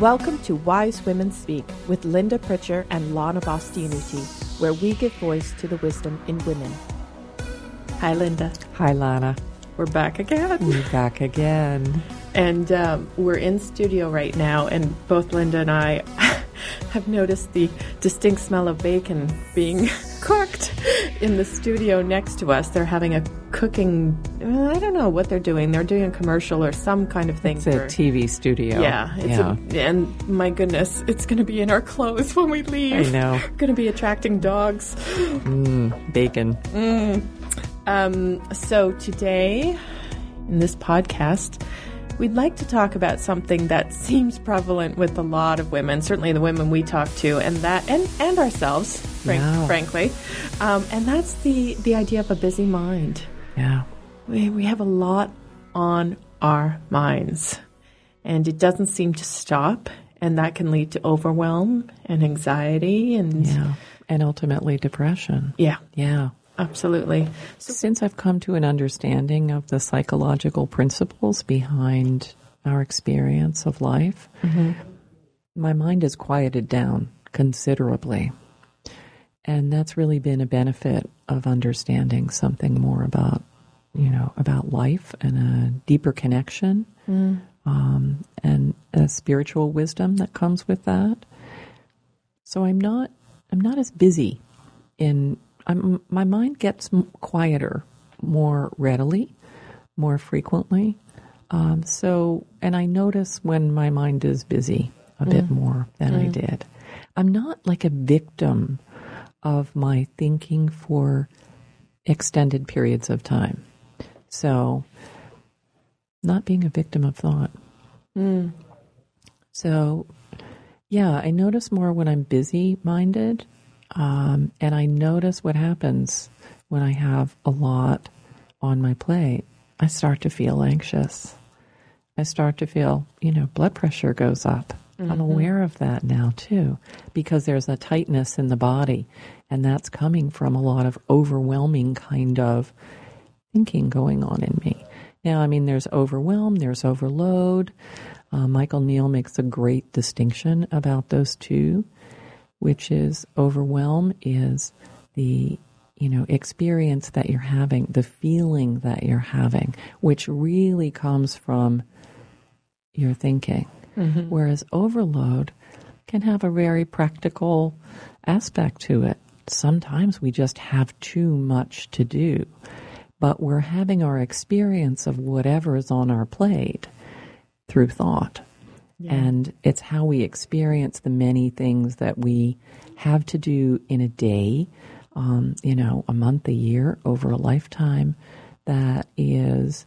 Welcome to Wise Women Speak with Linda Pritchard and Lana Bastianutti, where we give voice to the wisdom in women. Hi, Linda. Hi, Lana. We're back again. We're back again. And um, we're in studio right now, and both Linda and I have noticed the distinct smell of bacon being cooked in the studio next to us. They're having a cooking, uh, I don't know what they're doing. They're doing a commercial or some kind of thing. It's a for- TV studio. Yeah, it's yeah. A, and my goodness, it's going to be in our clothes when we leave. I know. going to be attracting dogs. Mm, bacon. Um, so today, in this podcast, we'd like to talk about something that seems prevalent with a lot of women, certainly the women we talk to, and that and and ourselves, frank, Yeah. frankly, um, and that's the the idea of a busy mind. Yeah. We we have a lot on our minds, and it doesn't seem to stop, and that can lead to overwhelm and anxiety, and Yeah. And ultimately depression. yeah Yeah. Absolutely. Since I've come to an understanding of the psychological principles behind our experience of life, my mind has quieted down considerably. And that's really been a benefit of understanding something more about, you know, about life and a deeper connection um, and a spiritual wisdom that comes with that. So I'm not, I'm not as busy in I'm, my mind gets quieter more readily, more frequently. Um, so, and I notice when my mind is busy a bit mm. more than I mm. did. I'm not like a victim of my thinking for extended periods of time. So, not being a victim of thought. Mm. So, yeah, I notice more when I'm busy minded. Um, and I notice what happens when I have a lot on my plate. I start to feel anxious. I start to feel, you know, blood pressure goes up. I'm aware of that now too, because there's a tightness in the body, and that's coming from a lot of overwhelming kind of thinking going on in me. Now, I mean, there's overwhelm, there's overload. Uh, Michael Neill makes a great distinction about those two, which is overwhelm is the you know experience that you're having, the feeling that you're having, which really comes from your thinking. Mm-hmm. Whereas overload can have a very practical aspect to it. Sometimes we just have too much to do, but we're having our experience of whatever is on our plate through thought. And it's how we experience the many things that we have to do in a day, um, you know, a month, a year, over a lifetime that is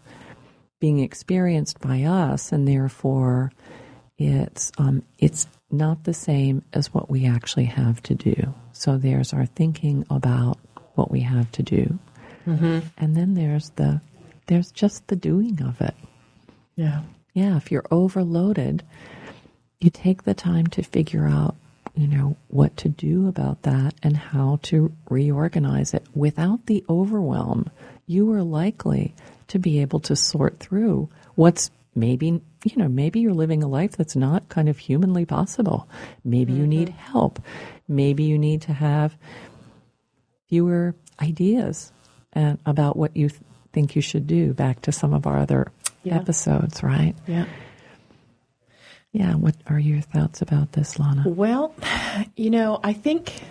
being experienced by us, and therefore it's um, it's not the same as what we actually have to do. So there's our thinking about what we have to do, and then there's the there's just the doing of it. Yeah. Yeah, if you're overloaded, you take the time to figure out, you know, what to do about that and how to reorganize it. Without the overwhelm, you are likely to be able to sort through what's maybe, you know, maybe you're living a life that's not kind of humanly possible. Maybe you need mm-hmm. help. Maybe you need to have fewer ideas and about what you th- think you should do back to some of our other Yeah. episodes, right? Yeah. Yeah. What are your thoughts about this, Lana? Well, you know, I think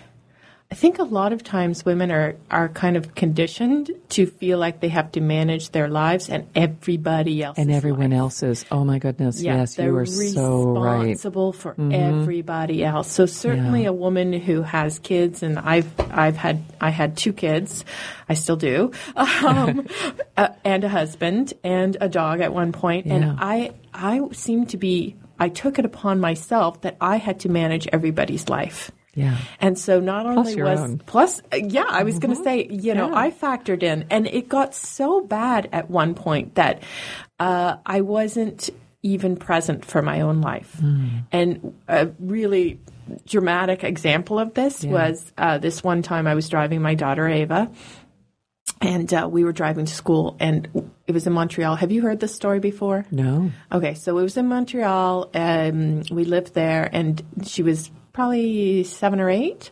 I think a lot of times women are are kind of conditioned to feel like they have to manage their lives and everybody else And everyone else's. Oh my goodness. Yeah, yes, they're you are so right. Mm-hmm. responsible for everybody else. So certainly Yeah. a woman who has kids, and I've I've had I had two kids, I still do, um, uh, and a husband and a dog at one point, Yeah. and I I seem to be I took it upon myself that I had to manage everybody's life. Yeah. And so not only your was own. plus uh, yeah, I was going to say, you know, Yeah. I factored in and it got so bad at one point that uh, I wasn't even present for my own life. And a really dramatic example of this was uh, this one time I was driving my daughter Ava and uh, we were driving to school and It was in Montreal. Have you heard this story before? No. Okay, so it was in Montreal. Um, we lived there, and she was probably seven or eight,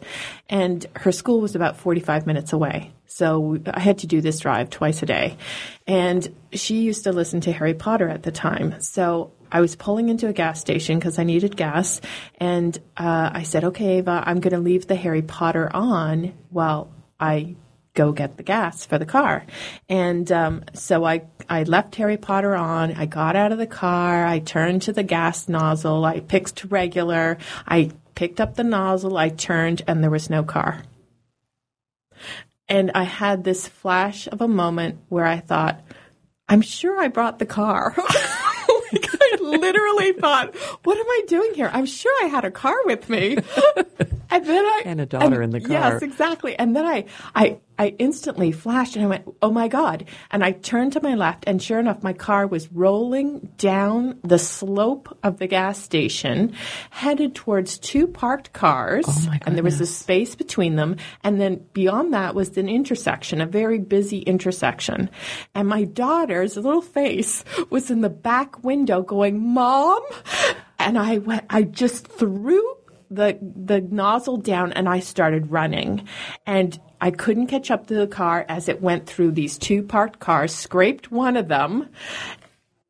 and her school was about 45 minutes away. So I had to do this drive twice a day. And she used to listen to Harry Potter at the time. So I was pulling into a gas station because I needed gas. And uh, I said, okay, Ava, I'm going to leave the Harry Potter on while I go get the gas for the car. And um, so I, I left Harry Potter on. I got out of the car. I turned to the gas nozzle. I picked regular. I picked up the nozzle. I turned, and there was no car. And I had this flash of a moment where I thought, I'm sure I brought the car. like I literally thought, what am I doing here? I'm sure I had a car with me. and then I And a daughter in the car. Yes, exactly. And then I, I, I instantly flashed and I went, "Oh my god!" And I turned to my left, and sure enough, my car was rolling down the slope of the gas station, headed towards two parked cars. Oh and there was a space between them, and then beyond that was an intersection, a very busy intersection. And my daughter's little face was in the back window, going, "Mom!" And I went, I just threw the the nozzle down and I started running and I couldn't catch up to the car as it went through these two parked cars scraped one of them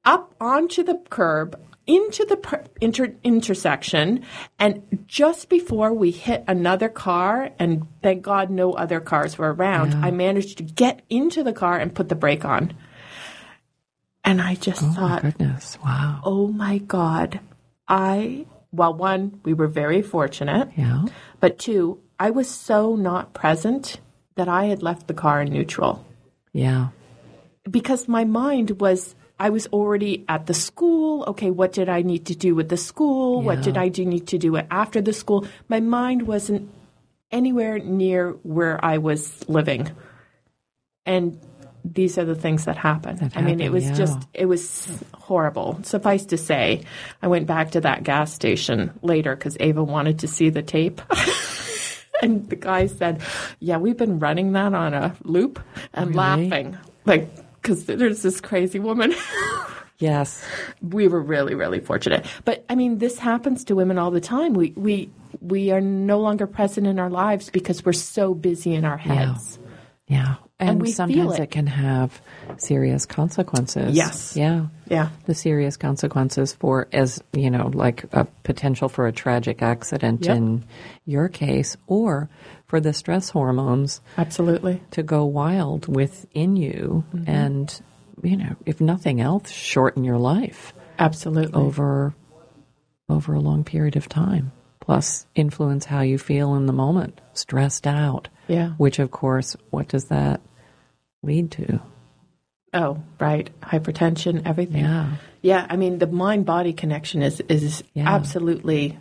up onto the curb into the per- inter- intersection and just before we hit another car and thank god no other cars were around Yeah. I managed to get into the car and put the brake on and I just Oh my thought goodness. Wow. oh my God, I, well, one, we were very fortunate, Yeah. but two, I was so not present that I had left the car in neutral Yeah. because my mind was. I was already at the school. Okay, what did I need to do with the school? What did I do need to do after the school? My mind wasn't anywhere near where I was living. And these are the things that happen. That I mean, it was yeah. just, it was horrible. Suffice to say, I went back to that gas station later because Ava wanted to see the tape. and the guy said, Yeah, we've been running that on a loop and Really? laughing. Like, because there's this crazy woman. Yes. we were really, really fortunate. But I mean, this happens to women all the time. We, we, we are no longer present in our lives because we're so busy in our heads. Yeah. And, we feel sometimes it. it. can have serious consequences. Yes. Yeah. Yeah. The serious consequences for, as you know, like a potential for a tragic accident Yep. in your case, or for the stress hormones Absolutely. to go wild within you Mm-hmm. and, you know, if nothing else, shorten your life Absolutely. over over a long period of time. Plus, influence how you feel in the moment, stressed out. Yeah. Which, of course, what does that lead to? Oh, right. Hypertension, everything. Yeah. Yeah, I mean the mind body connection is is Yeah. absolutely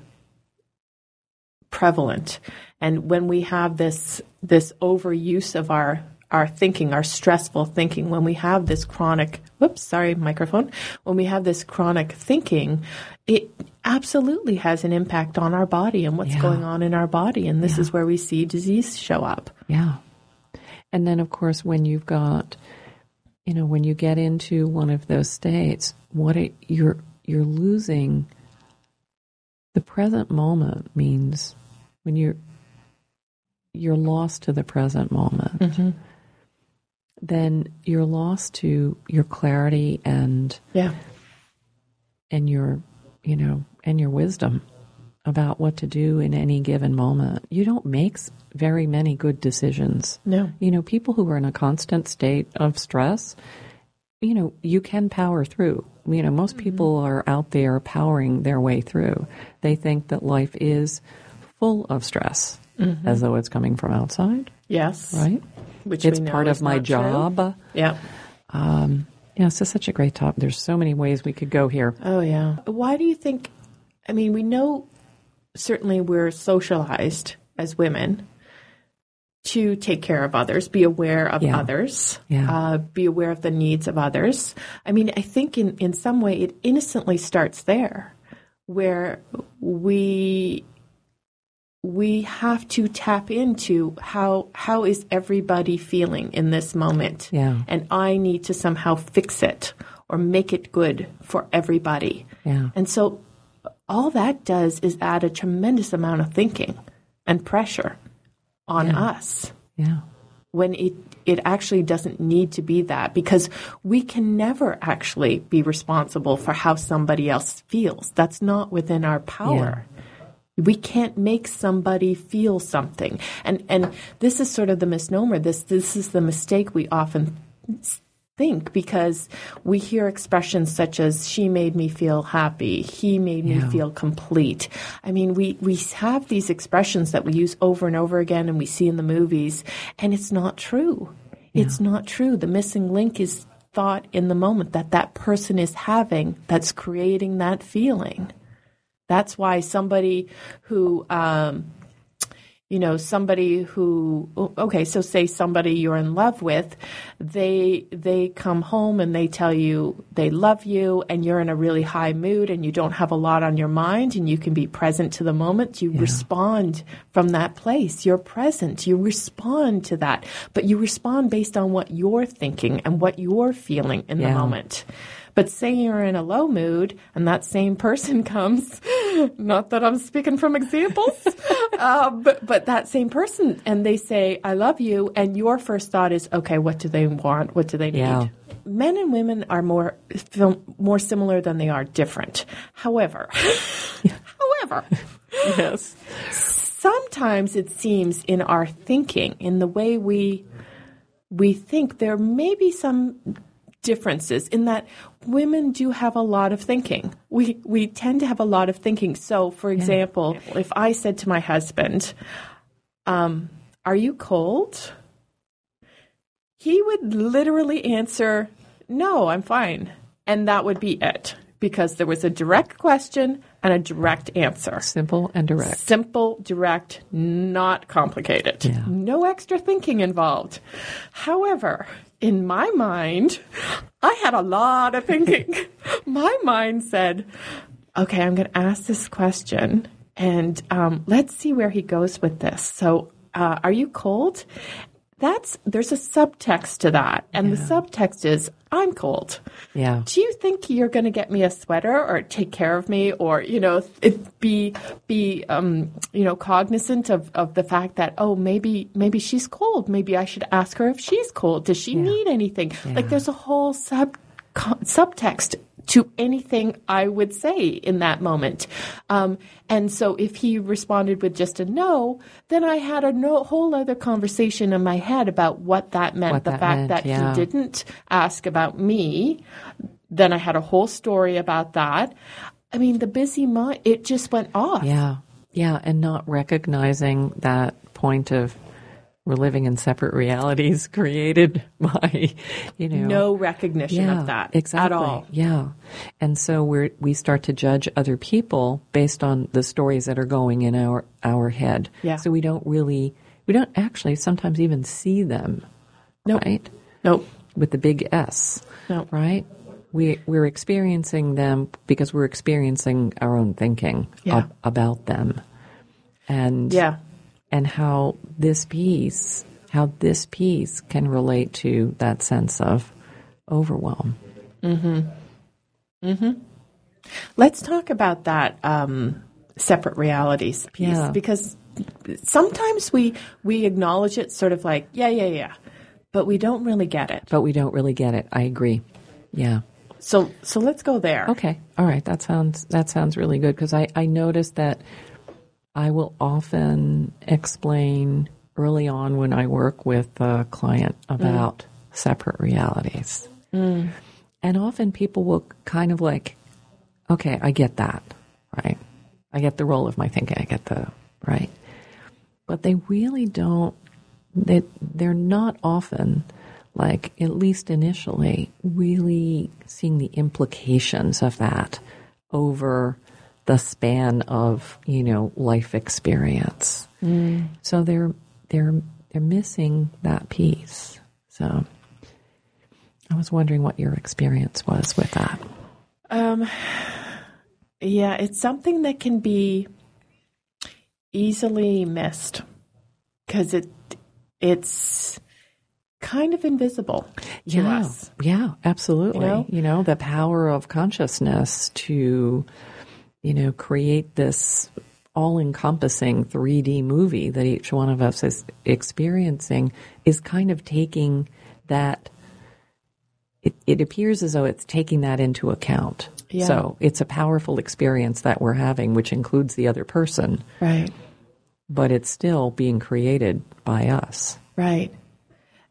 prevalent. And when we have this this overuse of our our thinking, our stressful thinking, when we have this chronic whoops, sorry, microphone, when we have this chronic thinking, it absolutely has an impact on our body and what's Yeah. going on in our body. And this is where we see disease show up. Yeah. And then, of course, when you've got, you know, when you get into one of those states, what it, you're you're losing. The present moment means when you're you're lost to the present moment. Mm-hmm. Then you're lost to your clarity and Yeah. and your you know and your wisdom about what to do in any given moment. You don't make very many good decisions. No. You know, people who are in a constant state of stress, you know, you can power through. You know, most mm-hmm. people are out there powering their way through. They think that life is full of stress mm-hmm. as though it's coming from outside, Yes. right? Which it's part of my not true. job. Yeah. Um, yeah, it's just such a great topic. There's so many ways we could go here. Oh, yeah. Why do you think? I mean, we know certainly we're socialized as women to take care of others, be aware of Yeah. others, Yeah. uh, be aware of the needs of others. I mean, I think in, in some way it innocently starts there, where we we have to tap into how how is everybody feeling in this moment Yeah. and i need to somehow fix it or make it good for everybody Yeah. and so all that does is add a tremendous amount of thinking and pressure on us Yeah. when it it actually doesn't need to be that because we can never actually be responsible for how somebody else feels. That's not within our power. We can't make somebody feel something. And and this is sort of the misnomer. This this is the mistake we often think because we hear expressions such as she made me feel happy he made me feel complete. I mean we we have these expressions that we use over and over again and we see in the movies and it's not true. It's not true. The missing link is thought in the moment that that person is having that's creating that feeling. That's why somebody who um, you know somebody who okay so say somebody you're in love with they they come home and they tell you they love you and you're in a really high mood and you don't have a lot on your mind and you can be present to the moment you respond from that place. You're present. You respond to that. But you respond based on what you're thinking and what you're feeling in the moment but say you're in a low mood and that same person comes, not that I'm speaking from examples, uh, but, but that same person and they say, I love you. And your first thought is, okay, what do they want? What do they need? Yeah. Men and women are more, more similar than they are different. However, however, Yes. sometimes it seems in our thinking, in the way we we think there may be some differences in that women do have a lot of thinking. We we tend to have a lot of thinking. So, for example, if I said to my husband, um, "Are you cold?" He would literally answer, "No, I'm fine," and that would be it because there was a direct question and a direct answer. Simple and direct. Simple, direct, not complicated. Yeah. No extra thinking involved. However, in my mind, I had a lot of thinking. my mind said, okay, I'm going to ask this question and um, let's see where he goes with this. So, uh, are you cold? That's there's a subtext to that, and the subtext is I'm cold. Yeah. do you think you're going to get me a sweater or take care of me or you know it, be be um, you know cognizant of, of the fact that oh maybe maybe she's cold. Maybe I should ask her if she's cold. Does she need anything? Like there's a whole sub co- subtext to anything I would say in that moment. Um, and so if he responded with just a no, then I had a no, whole other conversation in my head about what that meant. What the that fact meant, that yeah. he didn't ask about me. Then I had a whole story about that. I mean, the busy mind, it just went off. Yeah. Yeah. And not recognizing that point of we're living in separate realities created by, you know. No recognition yeah, of that exactly. at all. Yeah. And so we we start to judge other people based on the stories that are going in our our head. Yeah. So we don't really we don't actually sometimes even see them. Nope. Right? Nope. With the big S. No. Right? We we're experiencing them because we're experiencing our own thinking Yeah. ab- about them. And Yeah. And how this piece how this piece can relate to that sense of overwhelm. Mhm. Mhm. Let's talk about that um, separate realities piece Yeah. because sometimes we we acknowledge it sort of like yeah yeah yeah, but we don't really get it. but we don't really get it. I agree. Yeah. So so let's go there. Okay. All right. That sounds that sounds really good because I I noticed that I will often explain early on when I work with a client mm. about separate realities, mm. and often people will kind of like, okay, I get that, right? I get the role of my thinking. I get the right, but they really don't. They they're not often like at least initially really seeing the implications of that over the span of you know life experience so they're they're they're missing that piece so i was wondering what your experience was with that Um, Yeah, it's something that can be easily missed because it it's kind of invisible yeah, us. Yeah, absolutely. You know? you know, the power of consciousness to, you know, create this all encompassing 3D movie that each one of us is experiencing is kind of taking that. It, it appears as though it's taking that into account. Yeah. So it's a powerful experience that we're having, which includes the other person, Right. but it's still being created by us. Right.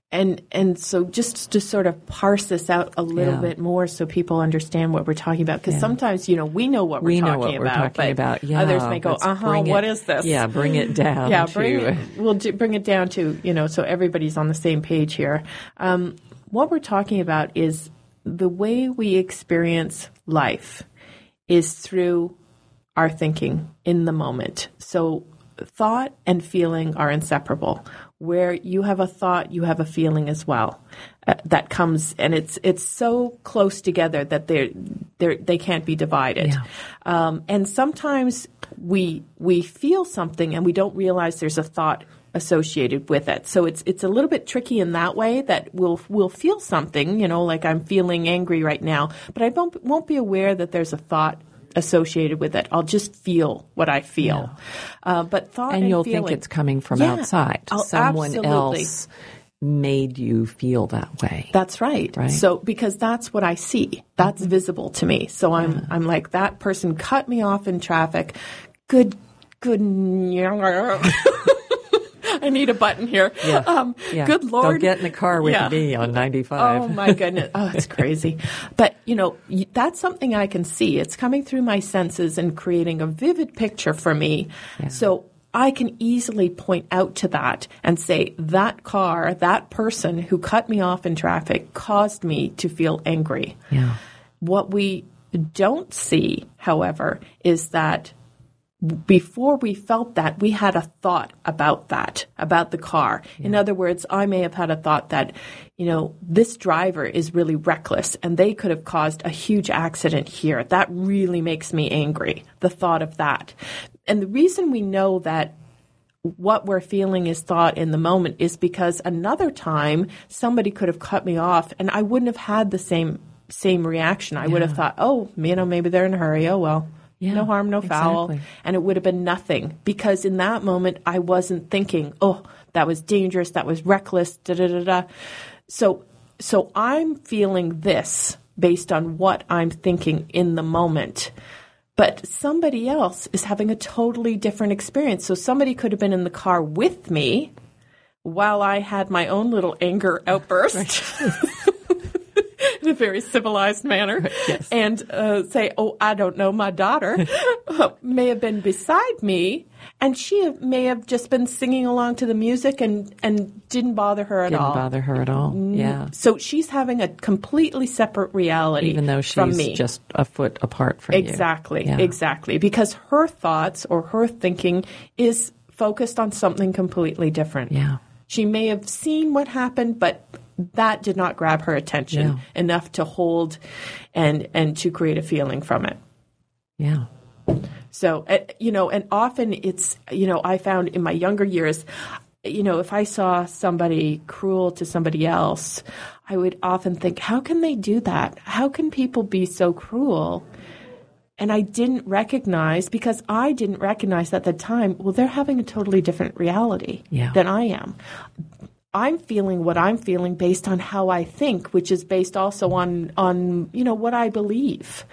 And and so just to sort of parse this out a little Yeah. bit more so people understand what we're talking about because Yeah. sometimes you know we know what we're we know talking what we're about talking but about. Yeah, others may go uh-huh what it- is this Yeah, bring it down. yeah bring to, it, we'll do, bring it down to you know so everybody's on the same page here um, what we're talking about is the way we experience life is through our thinking in the moment so thought and feeling are inseparable where you have a thought you have a feeling as well uh, that comes and it's it's so close together that they're, they're they can't be divided Yeah. um, and sometimes we we feel something and we don't realize there's a thought associated with it. So it's it's a little bit tricky in that way that we'll we'll feel something, you know, like I'm feeling angry right now, but I won't won't be aware that there's a thought associated with it. I'll just feel what I feel. Uh, but thought and, and you'll feeling, think it's coming from Yeah. outside. Oh, Someone absolutely. else made you feel that way. That's right. Right. So because that's what I see. That's visible to me. So I'm I'm like that person cut me off in traffic. Good good I need a button here. Yeah. Um, Yeah. Good Don't Lord. get in the car with Yeah. me on 95. Oh my goodness. Oh, it's crazy. But, you know, that's something I can see. It's coming through my senses and creating a vivid picture for me. So I can easily point out to that and say, that car, that person who cut me off in traffic caused me to feel angry. Yeah. What we don't see, however, is that before we felt that, we had a thought about that, about the car. In other words, I may have had a thought that, you know, this driver is really reckless and they could have caused a huge accident here. That really makes me angry, the thought of that. And the reason we know that what we're feeling is thought in the moment is because another time somebody could have cut me off and I wouldn't have had the same same reaction. I would have thought, oh, you know, maybe they're in a hurry. Oh well. Yeah, no harm, no foul. exactly. And it would have been nothing because in that moment I wasn't thinking, oh, that was dangerous, that was reckless, da da da da. So so I'm feeling this based on what I'm thinking in the moment. But somebody else is having a totally different experience. So somebody could have been in the car with me while I had my own little anger outburst. in a very civilized manner, Yes. and uh, say, "Oh, I don't know, my daughter may have been beside me, and she may have just been singing along to the music and and didn't bother her at Didn't all. bother her at all. Yeah. So she's having a completely separate reality, Even though she's just a foot apart from you. Exactly, Yeah. exactly. Because her thoughts or her thinking is focused on something completely different. Yeah. She may have seen what happened, but that did not grab her attention Yeah. enough to hold and and to create a feeling from it. Yeah. So, uh, you know, and often it's, you know, I found in my younger years, you know, if I saw somebody cruel to somebody else, I would often think, how can they do that? How can people be so cruel? And I didn't recognize, because I didn't recognize at the time, well, they're having a totally different reality Yeah. than I am. I'm feeling what I'm feeling based on how I think, which is based also on on you know what I believe.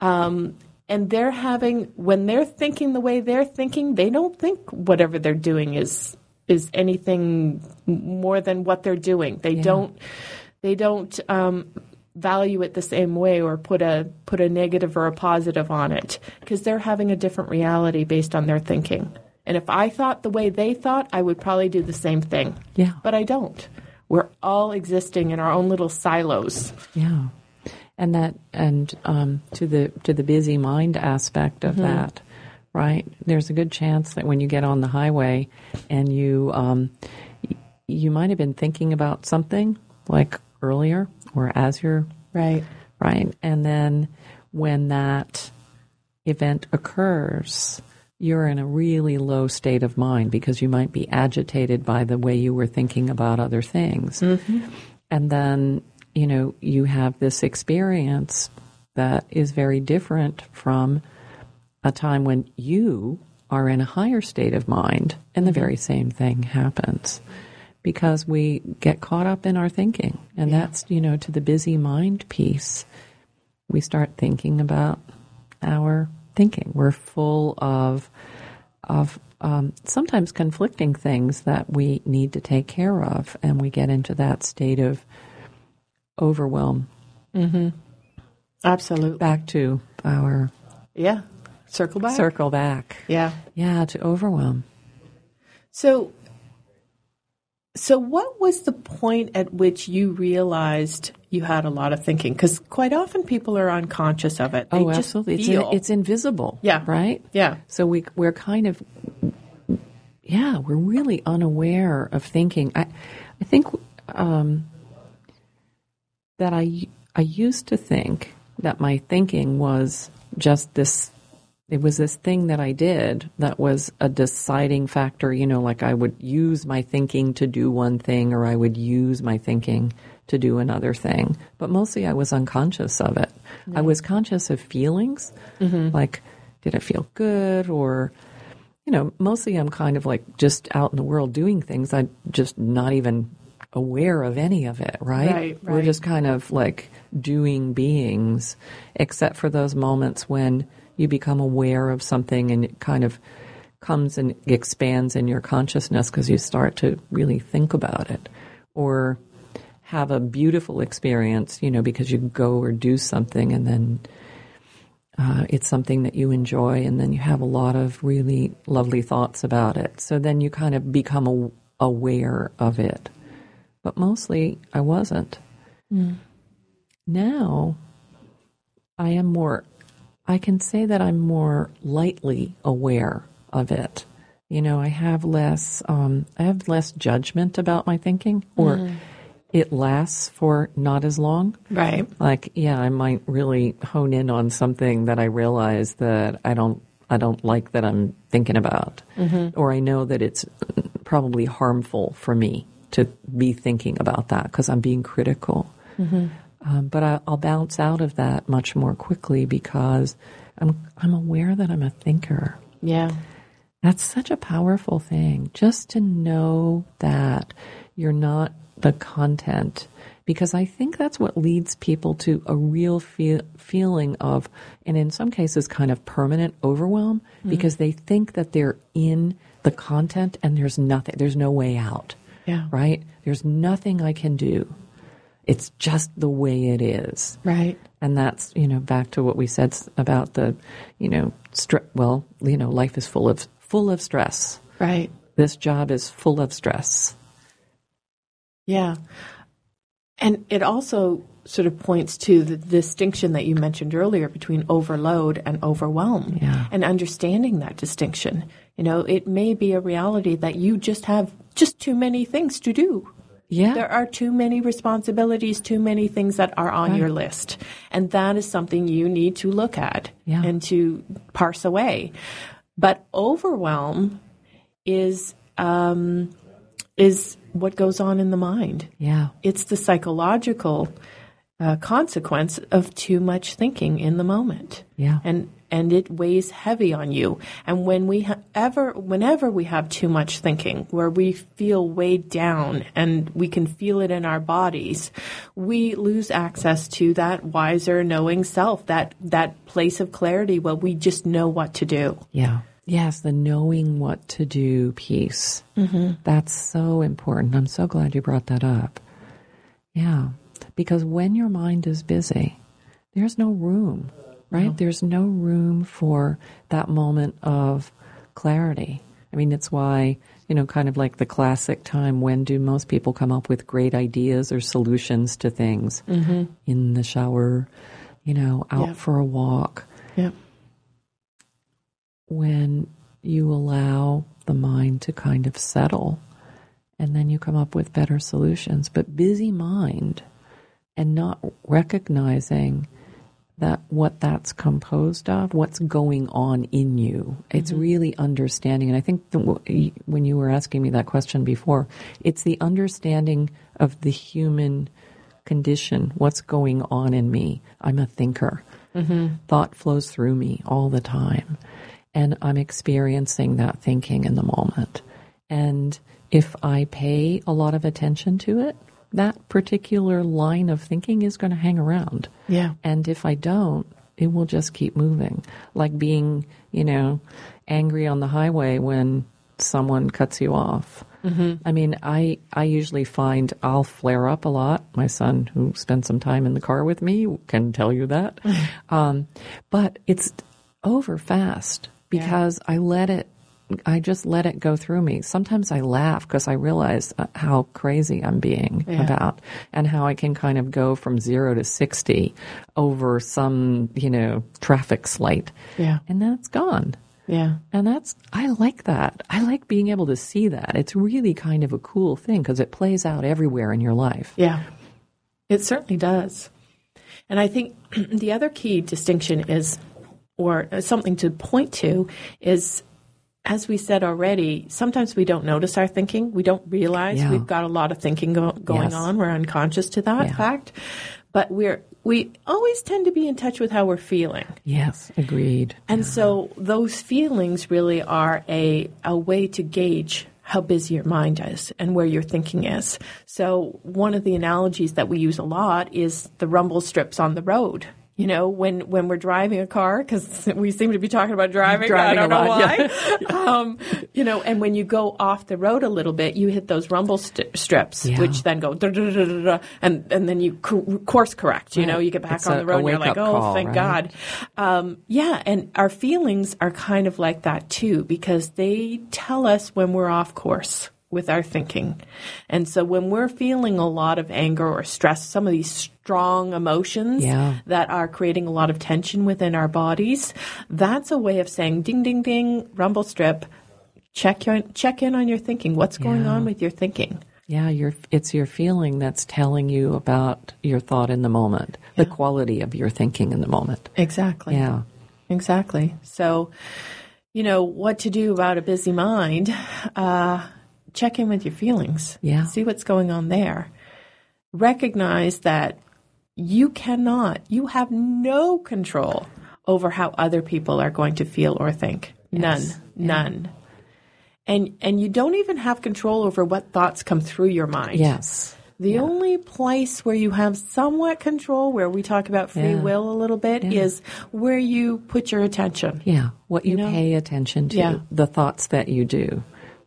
Um, and they're having when they're thinking the way they're thinking, they don't think whatever they're doing is is anything more than what they're doing. They don't they don't um, value it the same way or put a put a negative or a positive on it because they're having a different reality based on their thinking. And if I thought the way they thought, I would probably do the same thing. Yeah. But I don't. We're all existing in our own little silos. Yeah, and that and um, to the to the busy mind aspect Mm-hmm. of that, right? There's a good chance that when you get on the highway and you um, you might have been thinking about something like earlier or as you're Right. right, and then when that event occurs, you're in a really low state of mind because you might be agitated by the way you were thinking about other things. Mm-hmm. And then, you know, you have this experience that is very different from a time when you are in a higher state of mind and the mm-hmm. very same thing happens because we get caught up in our thinking. And that's, you know, to the busy mind piece, we start thinking about our thinking. We're full of of um, sometimes conflicting things that we need to take care of, and we get into that state of overwhelm. Absolutely. Back to our Yeah. Circle back. circle back. Yeah. Yeah, to overwhelm. So, so what was the point at which you realized you had a lot of thinking? Because quite often people are unconscious of it. They oh, just absolutely. It's, in, it's invisible. Yeah. Right? yeah. So we we're kind of yeah, we're really unaware of thinking. I I think um, that I I used to think that my thinking was just this. It was this thing that I did that was a deciding factor. You know, like I would use my thinking to do one thing, or I would use my thinking to do another thing. But mostly, I was unconscious of it. I was conscious of feelings, mm-hmm. like did I feel good, or you know, mostly I'm kind of like just out in the world doing things. I'm just not even aware of any of it, right? Right, We're just kind of like doing beings, except for those moments when you become aware of something and it kind of comes and expands in your consciousness because you start to really think about it. Or have a beautiful experience, you know, because you go or do something and then uh, it's something that you enjoy, and then you have a lot of really lovely thoughts about it. So then you kind of become a, aware of it. But mostly, I wasn't. Now, I am more, I can say that I'm more lightly aware of it. You know, I have less, um, I have less judgment about my thinking, or hmm. it lasts for not as long. Right. Like, yeah, I might really hone in on something that I realize that I don't, I don't like that I'm thinking about, mm-hmm. or I know that it's probably harmful for me to be thinking about that because I'm being critical. Mm-hmm. Um, but I, I'll bounce out of that much more quickly because I'm, I'm aware that I'm a thinker. Yeah. That's such a powerful thing, just to know that you're not the content. Because I think that's what leads people to a real feel, feeling of, and in some cases, kind of permanent overwhelm, because they think that they're in the content and there's nothing, there's no way out. Yeah. Right? There's nothing I can do. It's just the way it is. Right. And that's, you know, back to what we said about the, you know, stre- well, you know, life is full of full of stress. Right. This job is full of stress. Yeah. And it also sort of points to the distinction that you mentioned earlier between overload and overwhelm Yeah. and understanding that distinction. You know, it may be a reality that you just have just too many things to do. Yeah. There are too many responsibilities, too many things that are on your list. And that is something you need to look at Yeah. and to parse away. But overwhelm is um, is what goes on in the mind. yeah. It's the psychological uh, consequence of too much thinking in the moment. Yeah. And and it weighs heavy on you. And when we ha- ever, whenever we have too much thinking, where we feel weighed down and we can feel it in our bodies, we lose access to that wiser, knowing self, that that place of clarity where we just know what to do. Yeah. Yes, the knowing what to do piece. Mm-hmm. That's so important. I'm so glad you brought that up. Yeah. Because when your mind is busy, there's no room, right? There's no room for that moment of clarity. I mean, it's why, you know, kind of like the classic time when do most people come up with great ideas or solutions to things? Mm-hmm. In the shower, you know, out Yeah. for a walk Yeah. when you allow the mind to kind of settle and then you come up with better solutions. But busy mind and not recognizing that what that's composed of, what's going on in you. It's Mm-hmm. really understanding. And I think the, when you were asking me that question before, it's the understanding of the human condition, what's going on in me. I'm a thinker. Thought flows through me all the time. And I'm experiencing that thinking in the moment. And if I pay a lot of attention to it, that particular line of thinking is going to hang around. Yeah. And if I don't, it will just keep moving. Like being, you know, angry on the highway when someone cuts you off. Mm-hmm. I mean, I I usually find I'll flare up a lot. My son, who spends some time in the car with me, can tell you that. um, but it's over fast because I let it. I just let it go through me. Sometimes I laugh because I realize uh, how crazy I'm being Yeah. about and how I can kind of go from zero to 60 over some, you know, traffic slight. Yeah. And then it's gone. Yeah. And that's, I like that. I like being able to see that. It's really kind of a cool thing because it plays out everywhere in your life. Yeah, it certainly does. And I think the other key distinction is, or something to point to, is as we said already, sometimes we don't notice our thinking. We don't realize Yeah. we've got a lot of thinking go- going Yes. on. We're unconscious to that Yeah. fact. But we're, we always tend to be in touch with how we're feeling. Yes, agreed. And so those feelings really are a, a way to gauge how busy your mind is and where your thinking is. So one of the analogies that we use a lot is the rumble strips on the road. You know, when, when we're driving a car, because we seem to be talking about driving, Driving I don't know lot, why. um, you know, and when you go off the road a little bit, you hit those rumble st- strips, Yeah. which then go, da, da, da, da, da, and, and then you co- course correct. You know, you get back It's on a- the road and you're like, oh, call, thank right? God. Um, yeah, and our feelings are kind of like that too because they tell us when we're off course with our thinking. And so when we're feeling a lot of anger or stress, some of these strong emotions Yeah. that are creating a lot of tension within our bodies, that's a way of saying ding ding ding rumble strip check your, check in on your thinking. What's going Yeah. on with your thinking? Yeah, your it's your feeling that's telling you about your thought in the moment, the quality of your thinking in the moment. Exactly. Yeah. Exactly. So, you know, what to do about a busy mind? Uh, check in with your feelings. Yeah. See what's going on there. Recognize that you cannot, you have no control over how other people are going to feel or think. None. None. And and you don't even have control over what thoughts come through your mind. Yes. The only place where you have somewhat control, where we talk about free Yeah. will a little bit, is where you put your attention. Yeah. What you, know? pay attention to, Yeah. the thoughts that you do,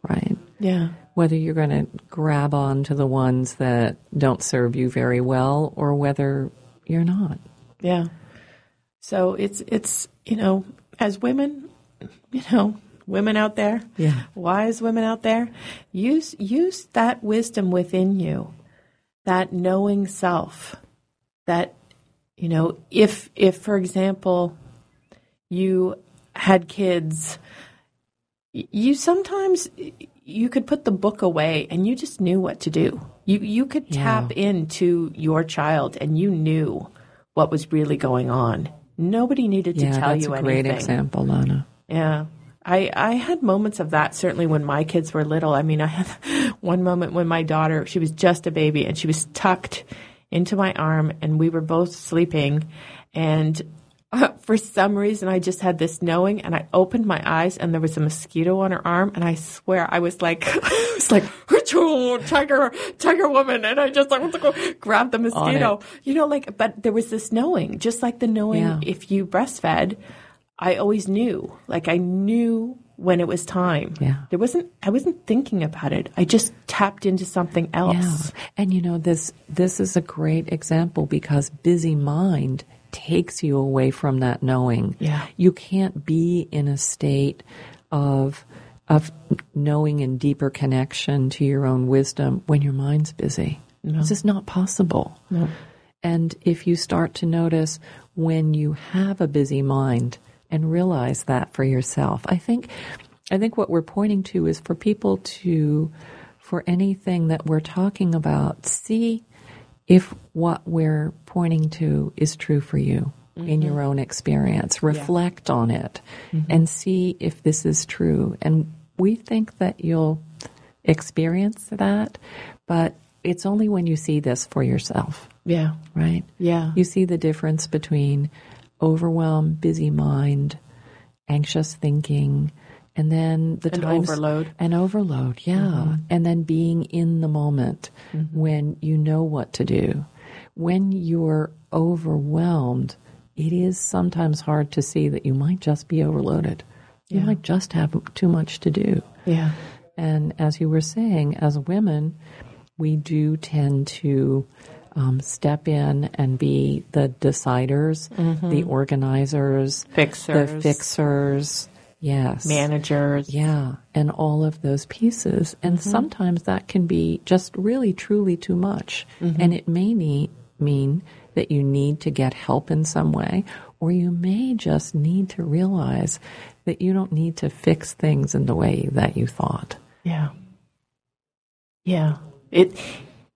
right? Yeah. Whether you're going to grab on to the ones that don't serve you very well or whether you're not. Yeah. So it's it's you know, as women, you know, women out there, Yeah. wise women out there, use use that wisdom within you, that knowing self, that you know, if if for example, you had kids, you sometimes you could put the book away and you just knew what to do. You you could Yeah. tap into your child and you knew what was really going on. Nobody needed to Yeah, tell that's you a anything. great example, Lana. Yeah. I, I had moments of that certainly when my kids were little. I mean, I had one moment when my daughter, she was just a baby and she was tucked into my arm and we were both sleeping. And for some reason, I just had this knowing and I opened my eyes and there was a mosquito on her arm. And I swear I was like, I was like, "Achoo, tiger, tiger woman. And I just like, oh, grabbed the mosquito, you know, like, but there was this knowing, just like the knowing Yeah. if you breastfed. I always knew. Like I knew when it was time. Yeah. There wasn't I wasn't thinking about it. I just tapped into something else. Yeah. else. And you know this this is a great example because busy mind takes you away from that knowing. Yeah. You can't be in a state of of knowing and deeper connection to your own wisdom when your mind's busy. This is not possible. And if you start to notice when you have a busy mind and realize that for yourself, I think I think what we're pointing to is for people to for anything that we're talking about, see if what we're pointing to is true for you. in mm-hmm. your own experience, reflect on it, mm-hmm. and see if this is true. And we think that you'll experience that, but it's only when you see this for yourself, Yeah. right? Yeah. You see the difference between overwhelm, busy mind, anxious thinking, and then the And times overload. and overload, yeah, mm-hmm. and then being in the moment mm-hmm. when you know what to do. When you're overwhelmed, it is sometimes hard to see that you might just be overloaded. You Yeah. might just have too much to do. Yeah. And as you were saying, as women, we do tend to um, step in and be the deciders, mm-hmm. the organizers, Fixers. the fixers. Yes. Managers. Yeah. And all of those pieces. And mm-hmm. sometimes that can be just really, truly too much. Mm-hmm. And it may need, mean that you need to get help in some way, or you may just need to realize that you don't need to fix things in the way that you thought. Yeah. Yeah. It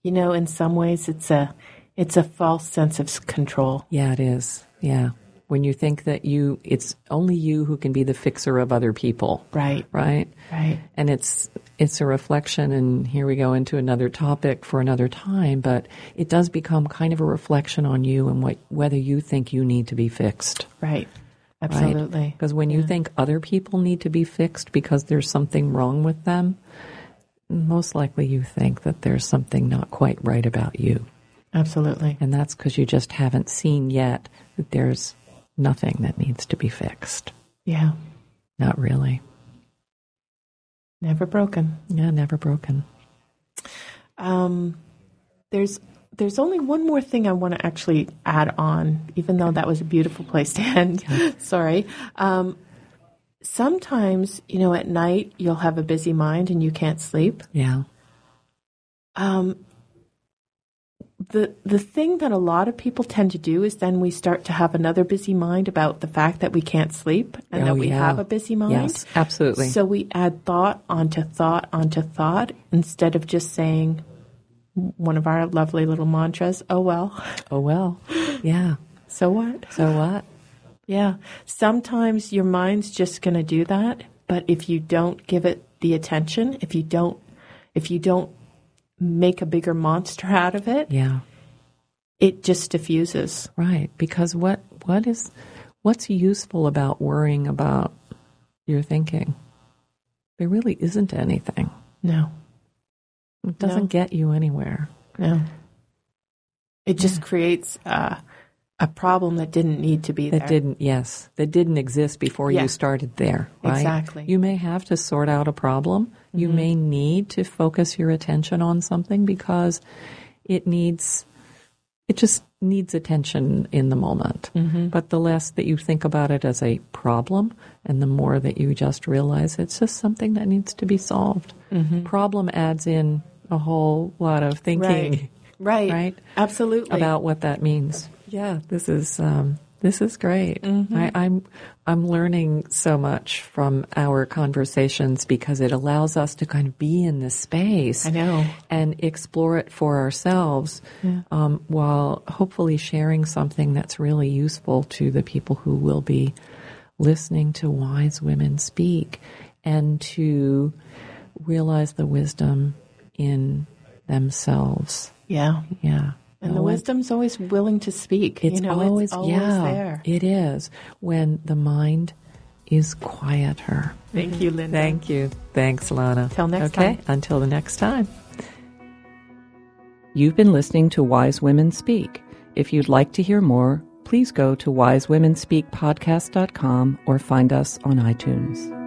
you know, in some ways it's a it's a false sense of control. Yeah, it is. Yeah. When you think that you, it's only you who can be the fixer of other people, Right. right? Right. and it's it's a reflection and here we go into another topic for another time but it does become kind of a reflection on you and what whether you think you need to be fixed Right. right Absolutely. because when you think other people need to be fixed because there's something wrong with them most likely you think that there's something not quite right about you Absolutely. and that's because you just haven't seen yet that there's nothing that needs to be fixed Yeah. not really Never broken. yeah never broken Um, there's there's only one more thing I want to actually add on, even though that was a beautiful place to end. Sorry. Um, sometimes, you know, at night you'll have a busy mind and you can't sleep. yeah Um, the the thing that a lot of people tend to do is then we start to have another busy mind about the fact that we can't sleep and Oh, that we yeah. have a busy mind. Yes, absolutely. So we add thought onto thought onto thought instead of just saying one of our lovely little mantras, oh well, Oh well. Yeah. so what? So what? Yeah. Sometimes your mind's just going to do that, but if you don't give it the attention, if you don't if you don't make a bigger monster out of it, Yeah. it just diffuses. Right. Because what what is what's useful about worrying about your thinking? There really isn't anything. No. It doesn't No. get you anywhere. No. It just creates uh, a problem that didn't need to be That there. That didn't yes, that didn't exist before Yeah. you started there, right? Exactly. You may have to sort out a problem. You Mm-hmm. may need to focus your attention on something because it needs it just needs attention in the moment. Mm-hmm. But the less that you think about it as a problem and the more that you just realize it's just something that needs to be solved. Problem adds in a whole lot of thinking Right. Right. Right. Absolutely. about what that means. Yeah, this is um, this is great. Mm-hmm. I, I'm I'm learning so much from our conversations because it allows us to kind of be in this space. I know. and explore it for ourselves, Yeah. um, while hopefully sharing something that's really useful to the people who will be listening to wise women speak, and to realize the wisdom in themselves. Yeah. Yeah. And No the one- wisdom's always willing to speak. it's you know, always, it's always yeah, there. it is when the mind is quieter. Thank you, Linda. Thank you. Thanks, Lana. Till next okay, time. until the next time. You've been listening to Wise Women Speak. If you'd like to hear more, please go to wisewomenspeakpodcast.com or find us on iTunes.